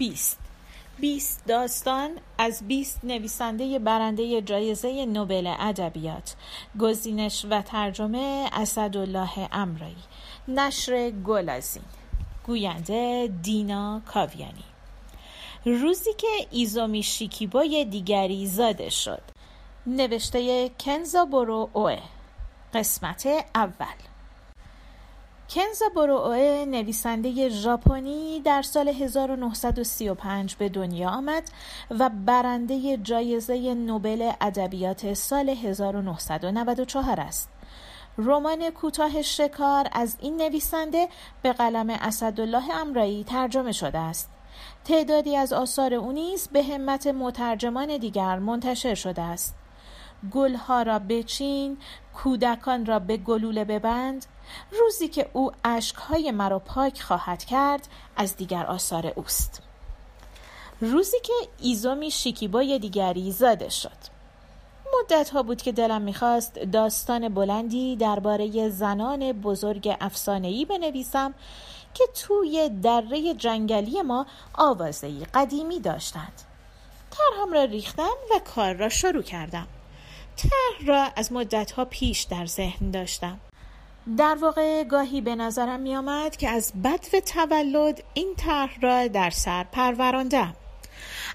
بیست. بیست داستان از بیست نویسنده برنده جایزه نوبل ادبیات. گزینش و ترجمه اسدالله امرایی نشر گلازین. گوینده دینا کاویانی. روزی که ایزومی شیکیبوی دیگری زاده شد. نوشته کنزا برو اوه. قسمت اول. کنزا اوه نویسنده ژاپنی در سال 1935 به دنیا آمد و برنده جایزه نوبل ادبیات سال 1994 است. رمان کوتاه شکار از این نویسنده به قلم اسدالله امرایی ترجمه شده است. تعدادی از آثار او نیز به همت مترجمان دیگر منتشر شده است. گلها را بچین کودکان را به گلوله ببند روزی که او اشکهای مرا پاک خواهد کرد از دیگر آثار اوست. روزی که ایزومی شیکیبای دیگری زاده شد. مدت ها بود که دلم می‌خواست داستان بلندی درباره زنان بزرگ افسانه‌ای بنویسم که توی دره جنگلی ما آوازهی قدیمی داشتند. ترهم را ریختم و کار را شروع کردم. طرح را از مدتها پیش در ذهن داشتم. در واقع گاهی به نظرم می آمد که از بدو تولد این طرح را در سر پروراندم.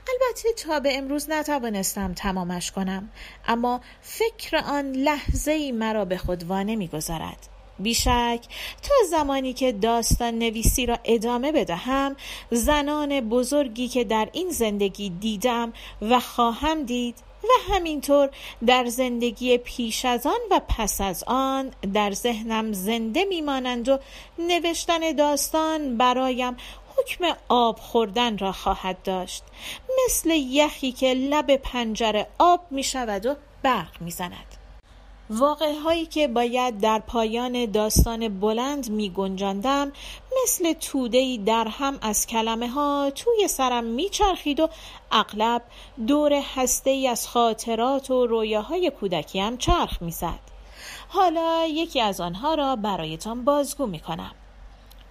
البته تا به امروز نتوانستم تمامش کنم اما فکر آن لحظه ای مرا به خود وانه می‌گذارد. بیشک تا زمانی که داستان نویسی را ادامه بدهم زنان بزرگی که در این زندگی دیدم و خواهم دید و همینطور در زندگی پیش از آن و پس از آن در ذهنم زنده میمانند و نوشتن داستان برایم حکم آب خوردن را خواهد داشت مثل یخی که لب پنجره آب می شود و برق می زند. واقع هایی که باید در پایان داستان بلند می گنجاندم مثل تودهی در هم از کلمه ها توی سرم می چرخید و اغلب دور هسته ای از خاطرات و رویاهای کودکیم چرخ می زد. حالا یکی از آنها را برایتان بازگو می کنم.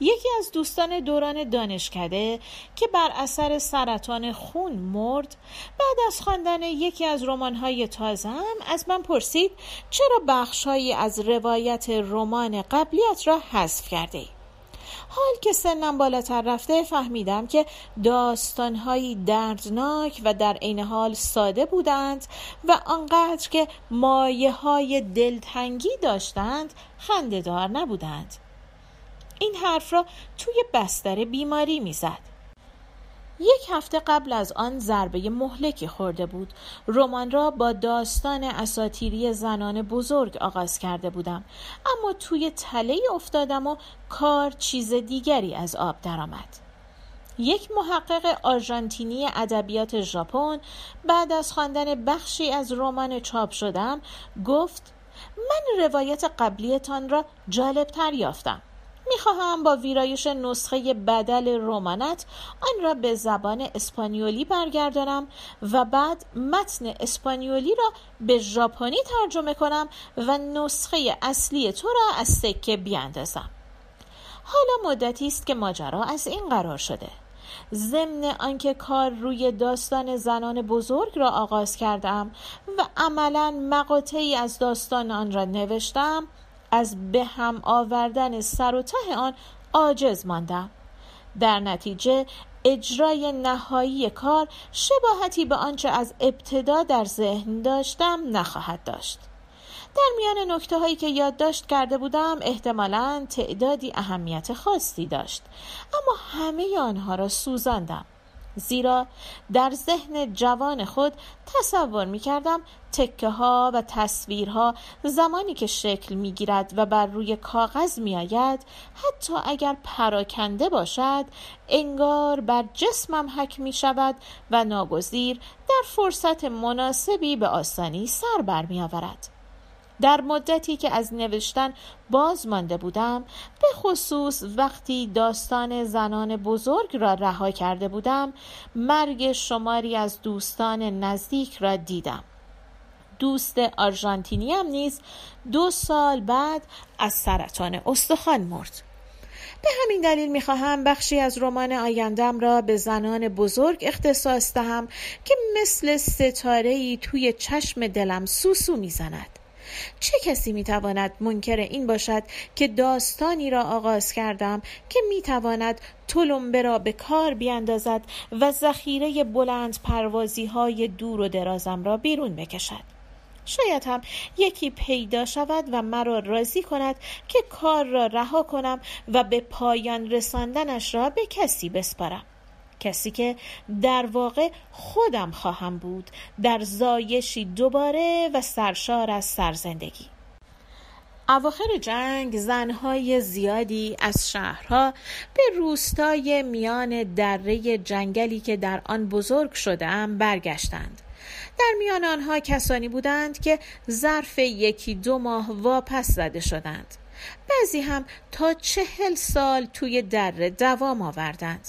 یکی از دوستان دوران دانشکده که بر اثر سرطان خون مرد بعد از خواندن یکی از رمان‌های تازم از من پرسید چرا بخشهایی از روایت رمان قبلیت را حذف کرده ای؟ حال که سنم بالاتر رفته فهمیدم که داستانهایی دردناک و در عین حال ساده بودند و آنقدر که مایه های دلتنگی داشتند خندهدار نبودند این حرف را توی بستر بیماری می‌زد. یک هفته قبل از آن ضربه مهلکی خورده بود. رمان را با داستان اساتیری زنان بزرگ آغاز کرده بودم. اما توی تله افتادم و کار چیز دیگری از آب درآمد. یک محقق آرژانتینی ادبیات ژاپن بعد از خواندن بخشی از رمان چاپ شدم گفت من روایت قبلیتان را جالبتر یافتم. می‌خواهم با ویرایش نسخه بدل رومانت آن را به زبان اسپانیولی برگردانم و بعد متن اسپانیولی را به ژاپنی ترجمه کنم و نسخه اصلی تو را از سکه بیاندازم. حالا مدتی است که ماجرا از این قرار شده. ضمن آنکه کار روی داستان زنان بزرگ را آغاز کردم و عملا مقاطعی از داستان آن را نوشتم از به هم آوردن سر و ته آن عاجز ماندم. در نتیجه اجرای نهایی کار شباهتی به آنچه از ابتدا در ذهن داشتم نخواهد داشت. در میان نکته هایی که یادداشت کرده بودم احتمالا تعدادی اهمیت خاصی داشت. اما همه آنها را سوزاندم. زیرا در ذهن جوان خود تصور می کردم تکه ها و تصویرها زمانی که شکل می گیرد و بر روی کاغذ می آید حتی اگر پراکنده باشد انگار بر جسمم حک می شود و ناگزیر در فرصت مناسبی به آسانی سر بر می آورد. در مدتی که از نوشتن باز مانده بودم به خصوص وقتی داستان زنان بزرگ را رها کرده بودم مرگ شماری از دوستان نزدیک را دیدم. دوست آرژانتینی هم نیز دو سال بعد از سرطان استخوان مرد. به همین دلیل می‌خواهم بخشی از رمان آیندم را به زنان بزرگ اختصاص دهم که مثل ستاره ای توی چشم دلم سوسو می‌زند. چه کسی می‌تواند منکر این باشد که داستانی را آغاز کردم که می‌تواند تلمبه را به کار بیاندازد و ذخیره بلند پروازی های دور و درازم را بیرون بکشد؟ شاید هم یکی پیدا شود و مرا راضی کند که کار را رها کنم و به پایان رساندنش را به کسی بسپارم. کسی که در واقع خودم خواهم بود در زایشی دوباره و سرشار از سرزندگی. اواخر جنگ زنهای زیادی از شهرها به روستای میان دره جنگلی که در آن بزرگ شدم برگشتند. در میان آنها کسانی بودند که ظرف یکی دو ماه واپس زده شدند. بعضی هم تا چهل سال توی دره دوام آوردند.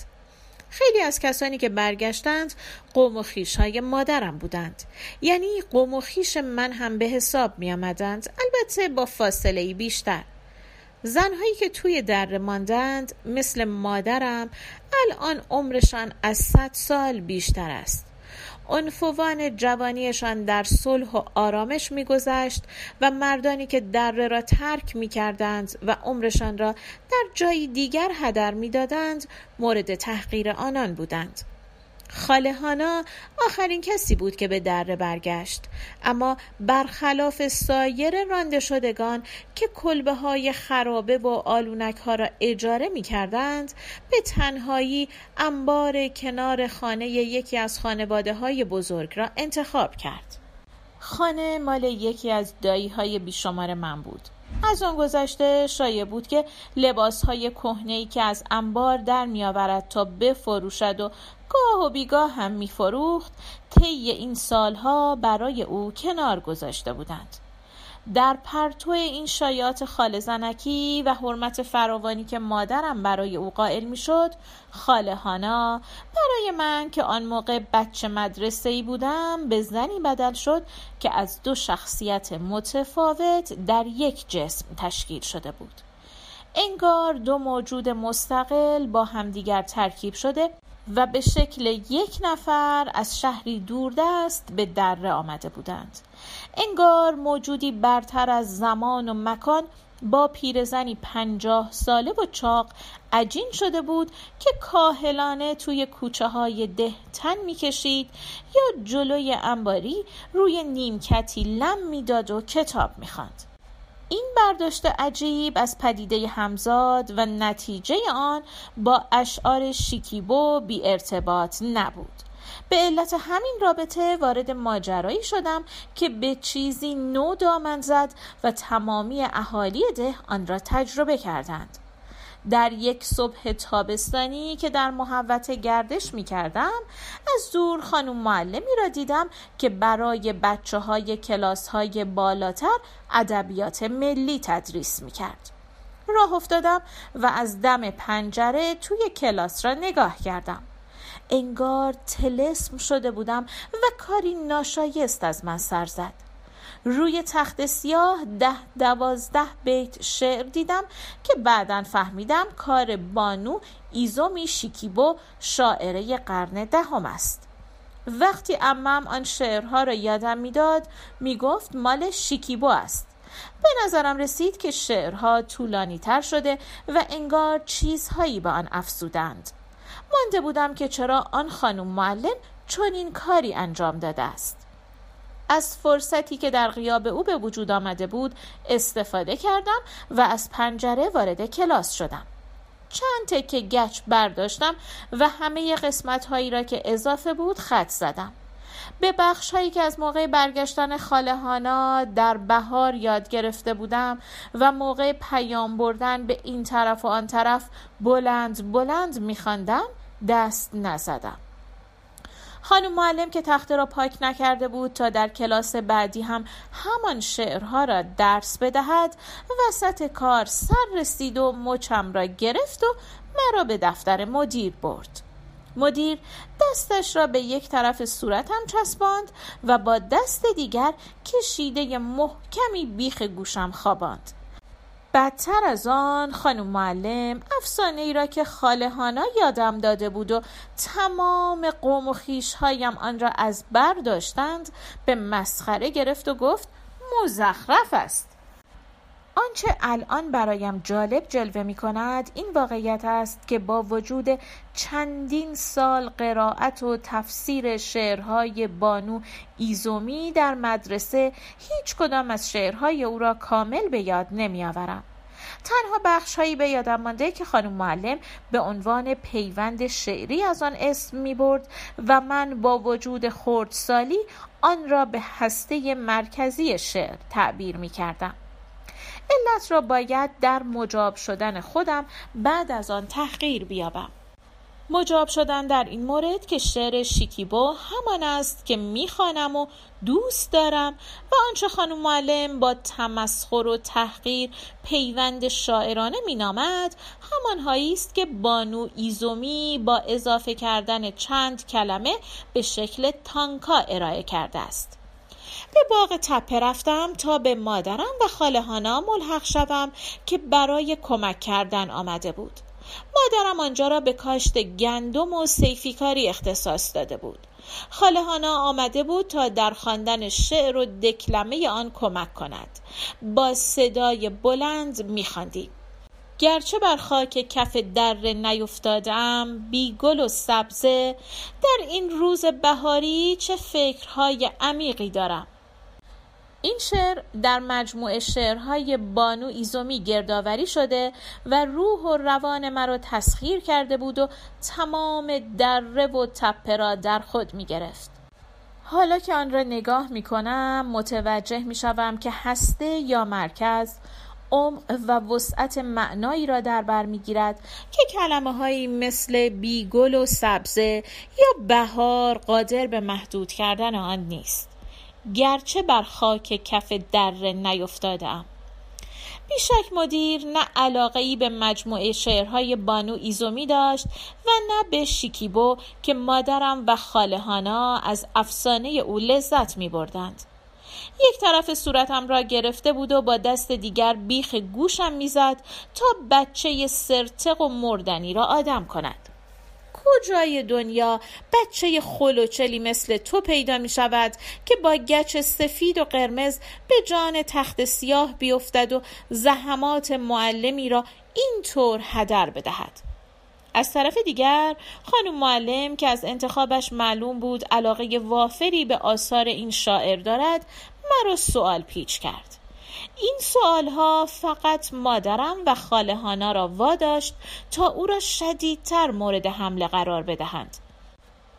خیلی از کسانی که برگشتند قوم و خیش های مادرم بودند. یعنی قوم و خیش من هم به حساب می آمدند البته با فاصله بیشتر. زنهایی که توی دره ماندند مثل مادرم الان عمرشان از صد سال بیشتر است. عنفوان جوانیشان در صلح و آرامش میگذشت و مردانی که دره را ترک می کردند و عمرشان را در جایی دیگر هدر می‌دادند مورد تحقیر آنان بودند. خالهانا آخرین کسی بود که به دره برگشت. اما برخلاف سایر رانده شدگان که کلبه های خرابه و آلونک ها را اجاره می کردند به تنهایی انبار کنار خانه یکی از خانواده های بزرگ را انتخاب کرد. خانه مال یکی از دایی های بیشمار من بود. از آن گذشته شایع بود که لباس های کهنه که از انبار در میآورد تا بفروشد و گاه و بیگاه هم میفروخت طی این سالها برای او کنار گذاشته بودند. در پرتو این شایعات خاله زنکی و حرمت فراوانی که مادرم برای او قائل می‌شد خاله هانا. برای من که آن موقع بچه مدرسه ای بودم به زنی بدل شد که از دو شخصیت متفاوت در یک جسم تشکیل شده بود. انگار دو موجود مستقل با همدیگر ترکیب شده و به شکل یک نفر از شهری دوردست به دره آمده بودند. انگار موجودی برتر از زمان و مکان با پیرزنی پنجاه ساله و چاق عجین شده بود که کاهلانه توی کوچه های ده تن می‌کشید یا جلوی انباری روی نیمکتی لم می‌داد و کتاب می‌خواند. این برداشت عجیب از پدیده همزاد و نتیجه آن با اشعار شیکیبو بی ارتباط نبود. به علت همین رابطه وارد ماجرایی شدم که به چیزی نو دامن زد و تمامی اهالی ده آن را تجربه کردند. در یک صبح تابستانی که در محوت گردش می کردم از دور خانم معلمی را دیدم که برای بچه های کلاس های بالاتر ادبیات ملی تدریس می کرد. راه افتادم و از دم پنجره توی کلاس را نگاه کردم. انگار تلسم شده بودم و کاری ناشایست از من سر زد. روی تخت سیاه ده دوازده بیت شعر دیدم که بعدا فهمیدم کار بانو ایزومی شیکیبو شاعره قرن دهم است. وقتی امم آن شعرها را یادم می‌داد می‌گفت مال شیکیبو است. به نظرم رسید که شعرها طولانی تر شده و انگار چیزهایی به آن افزودند. مانده بودم که چرا آن خانم معلم چنین کاری انجام داده است. از فرصتی که در غیاب او به وجود آمده بود استفاده کردم و از پنجره وارد کلاس شدم. چند تکه گچ برداشتم و همه قسمت هایی را که اضافه بود خط زدم. به بخش هایی که از موقع برگشتن خاله در بهار یاد گرفته بودم و موقع پیام بردن به این طرف و آن طرف بلند بلند میخواندم دست نزدم. خانم معلم که تخته را پاک نکرده بود تا در کلاس بعدی هم همان شعرها را درس بدهد وسط کار سر رسید و مچم را گرفت و مرا به دفتر مدیر برد. مدیر دستش را به یک طرف صورتم چسباند و با دست دیگر کشیده محکمی بیخ گوشم خواباند. بدتر از آن خانم معلم افسانه ای را که خالهانا یادم داده بود و تمام قوم و خیشهایم آن را از بر داشتند به مسخره گرفت و گفت مزخرف است. آنچه الان برایم جالب جلوه می کند این واقعیت است که با وجود چندین سال قرائت و تفسیر شعرهای بانو ایزومی در مدرسه هیچ کدام از شعرهای او را کامل به یاد نمی آورم. تنها بخش هایی به یادم مانده که خانم معلم به عنوان پیوند شعری از آن اسم می برد و من با وجود خردسالی آن را به هسته مرکزی شعر تعبیر می کردم. علت را باید در مجاب شدن خودم بعد از آن تحقیر بیابم. مجاب شدن در این مورد که شعر شیکیبو همان است که می‌خوانم و دوست دارم و آنچه خانم معلم با تمسخر و تحقیر پیوند شاعرانه مینامد همانهایی است که بانو ایزومی با اضافه کردن چند کلمه به شکل تانکا ارائه کرده است. به باغ تپه رفتم تا به مادرم و خاله هانا ملحق شوم که برای کمک کردن آمده بود. مادرم آنجا را به کاشت گندم و سیفیکاری اختصاص داده بود. خاله هانا آمده بود تا در خواندن شعر و دکلمه آن کمک کند. با صدای بلند میخواندیم. گرچه بر خاک کف در نیفتادم بی گل و سبزه در این روز بهاری چه فکرهای عمیقی دارم. این شعر در مجموعه شعرهای بانو ایزومی گردآوری شده و روح و روان مرا تسخیر کرده بود و تمام دره و تپه را در خود می گرفت. حالا که آن را نگاه می کنم متوجه می شوم که هسته یا مرکز عمق و وسعت معنایی را در بر می‌گیرد که کلمه هایی مثل بیگل و سبزه یا بهار قادر به محدود کردن آن نیست گرچه بر خاک کف در نیفتاده ام بیشک مدیر نه علاقه ای به مجموعه شعرهای بانو ایزومی داشت و نه به شیکیبو که مادرم و خالهانا از افسانه او لذت می بردند. یک طرف صورتم را گرفته بود و با دست دیگر بیخ گوشم می‌زد تا بچه سرتق و مردنی را آدم کند کجای دنیا؟ بچه خلوچلی مثل تو پیدا می شود که با گچ سفید و قرمز به جان تخت سیاه بیفتد و زحمات معلمی را اینطور هدر بدهد. از طرف دیگر خانم معلم که از انتخابش معلوم بود علاقه وافری به آثار این شاعر دارد مرا سوال پیچ کرد. این سوال ها فقط مادرم و خاله هانا را واداشت تا او را شدیدتر مورد حمله قرار بدهند.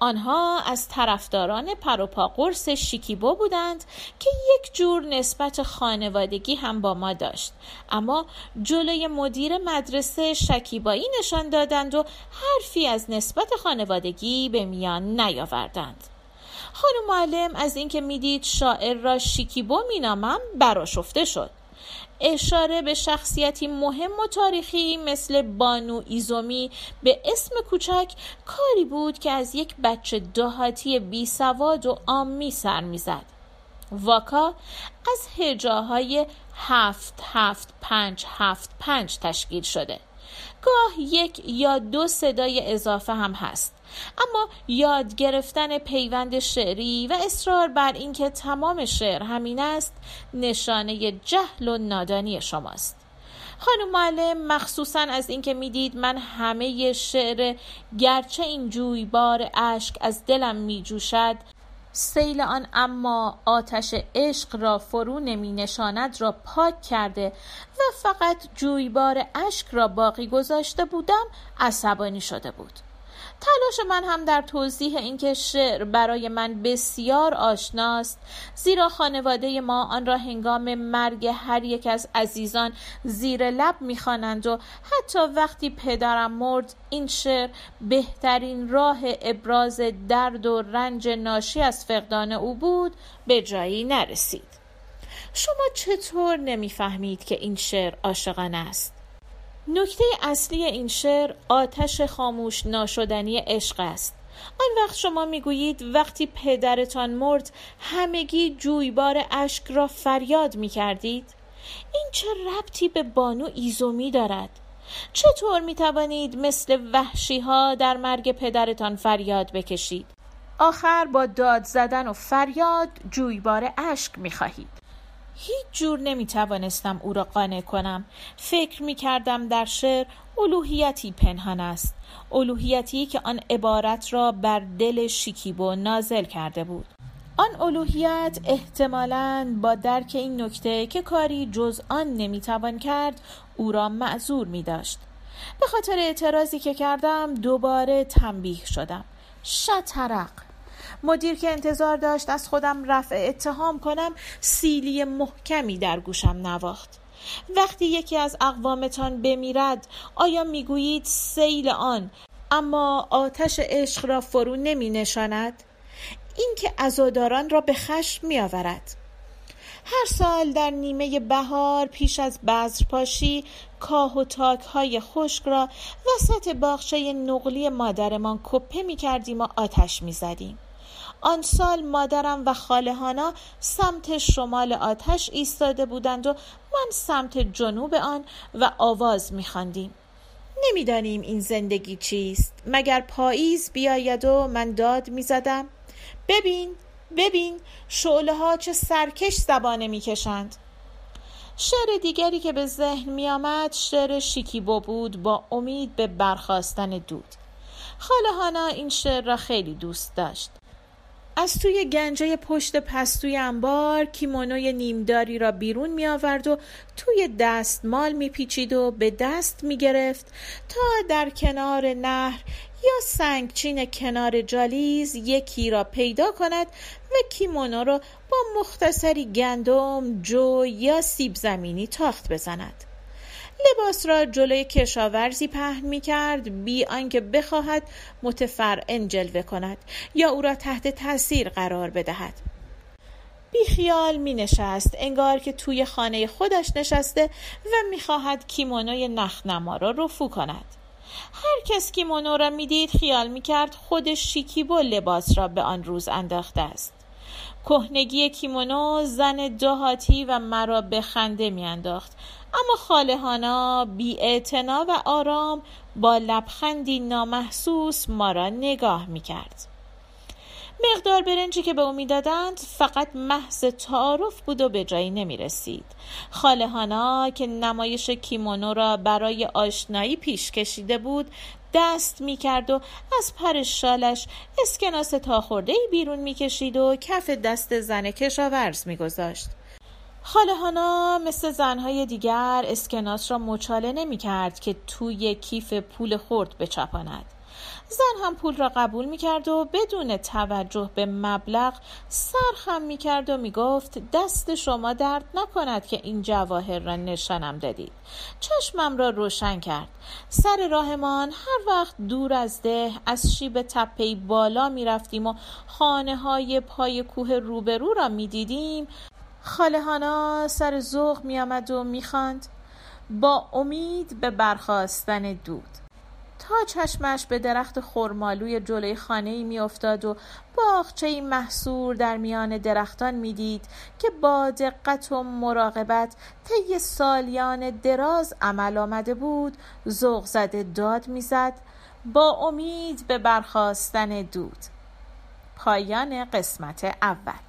آنها از طرفداران پروپا قرص شیکیبو بودند که یک جور نسبت خانوادگی هم با ما داشت. اما جلوی مدیر مدرسه شکیبایی نشان دادند و حرفی از نسبت خانوادگی به میان نیاوردند. خانم معلم از اینکه می‌دید شاعر را شیکیبو مینامم براشفته شد. اشاره به شخصیتی مهم و تاریخی مثل بانو ایزومی به اسم کوچک کاری بود که از یک بچه دهاتی بی سواد و آمی سر می‌زد. واکا از هجاهای هفت هفت پنج هفت پنج تشکیل شده. گاه یک یا دو صدای اضافه هم هست. اما یاد گرفتن پیوند شعری و اصرار بر اینکه تمام شعر همین است نشانه جهل و نادانی شماست. خانم معلم مخصوصا از اینکه می‌دید من همه شعر گرچه این جویبار اشک از دلم می جوشد سیل آن اما آتش عشق را فرو نمی نشاند را پاک کرده و فقط جویبار اشک را باقی گذاشته بودم عصبانی شده بود. تلاش من هم در توضیح اینکه شعر برای من بسیار آشناست زیرا خانواده ما آن را هنگام مرگ هر یک از عزیزان زیر لب می‌خوانند و حتی وقتی پدرم مرد این شعر بهترین راه ابراز درد و رنج ناشی از فقدان او بود به جایی نرسید. شما چطور نمی‌فهمید که این شعر عاشقانه است؟ نکته اصلی این شعر آتش خاموش ناشدنی عشق است. آن وقت شما می‌گویید وقتی پدرتان مرد همگی جویبار اشک را فریاد می کردید این چه ربطی به بانو ایزومی دارد؟ چطور می توانید مثل وحشی ها در مرگ پدرتان فریاد بکشید؟ آخر با داد زدن و فریاد جویبار اشک می خواهید هیچ جور نمی توانستم او را قانع کنم. فکر می کردم در شعر الوهیتی پنهان است. الوهیتی که آن عبارت را بر دل شیکیبو نازل کرده بود. آن الوهیت احتمالاً با درک این نکته که کاری جز آن نمی‌توان کرد او را معذور می داشت. به خاطر اعتراضی که کردم دوباره تنبیه شدم. شطرق! مدیر که انتظار داشت از خودم رفع اتهام کنم سیلی محکمی در گوشم نواخت وقتی یکی از اقوامتان بمیرد آیا می‌گویید سیل آن اما آتش عشق را فرو نمی نشاند؟ این که ازاداران را به خشم می آورد. هر سال در نیمه بهار پیش از بذرپاشی کاه و تاک های خشک را وسط باغچه نقلی مادرمان کپه می کردیم و آتش می زدیم. آن سال مادرم و خالهانا سمت شمال آتش ایستاده بودند و من سمت جنوب آن و آواز میخواندیم. نمی‌دانیم این زندگی چیست. مگر پاییز بیاید و من داد می‌زدم. ببین ببین شعله ها چه سرکش زبانه می‌کشند. شعر دیگری که به ذهن می آمد شعر شیکیبو بود با امید به برخواستن دود. خاله این شعر را خیلی دوست داشت. از توی گنجه پشت پستوی انبار کیمونوی نیمداری را بیرون می آورد و توی دستمال می پیچید و به دست می گرفت تا در کنار نهر یا سنگچین کنار جالیز یکی را پیدا کند و کیمونو را با مختصری گندم، جو یا سیب زمینی تاخت بزند. لباس را جلوی کشاورزی پهن می کرد بی آنکه بخواهد متفرعن جلوه کند یا او را تحت تاثیر قرار بدهد. بی خیال می نشست انگار که توی خانه خودش نشسته و می خواهد کیمونوی نخنما را رفو کند. هر کس کیمونو را می‌دید خیال می کرد خود شیکیبو لباس را به آن روز انداخته است. کهنگی کیمونو زن دهاتی و مرا به خنده میانداخت اما خالهانا بی و آرام با لبخندی نامحسوس ما را نگاه می‌کرد مقدار برنجی که به او می‌دادند فقط محض تعارف بود و به جایی نمی رسید خالهانا که نمایش کیمونو را برای آشنایی پیش کشیده بود دست می کرد و از پر شالش اسکناس تا خورده بیرون می کشید و کف دست زن کشاورز می گذاشت. خاله هانا مثل زنهای دیگر اسکناس را مچاله نمی کرد که توی کیف پول خورد بچپاند. زن هم پول را قبول می کرد و بدون توجه به مبلغ سرخم می کرد و می گفت دست شما درد نکند که این جواهر را نشانم دادید چشمم را روشن کرد سر راهمان هر وقت دور از ده از شیب تپهی بالا می رفتیم و خانه های پای کوه روبرو را می دیدیم خاله سر ذوق می آمد و می خاند. با امید به برخواستن دود تا چشمش به درخت خرمالوی جلوی خانه ای می افتاد و باغچه محصور در میان درختان می‌دید که با دقت و مراقبت طی سالیان دراز عمل آمده بود ذوق زده داد می‌زد با امید به برخواستن دود پایان قسمت اول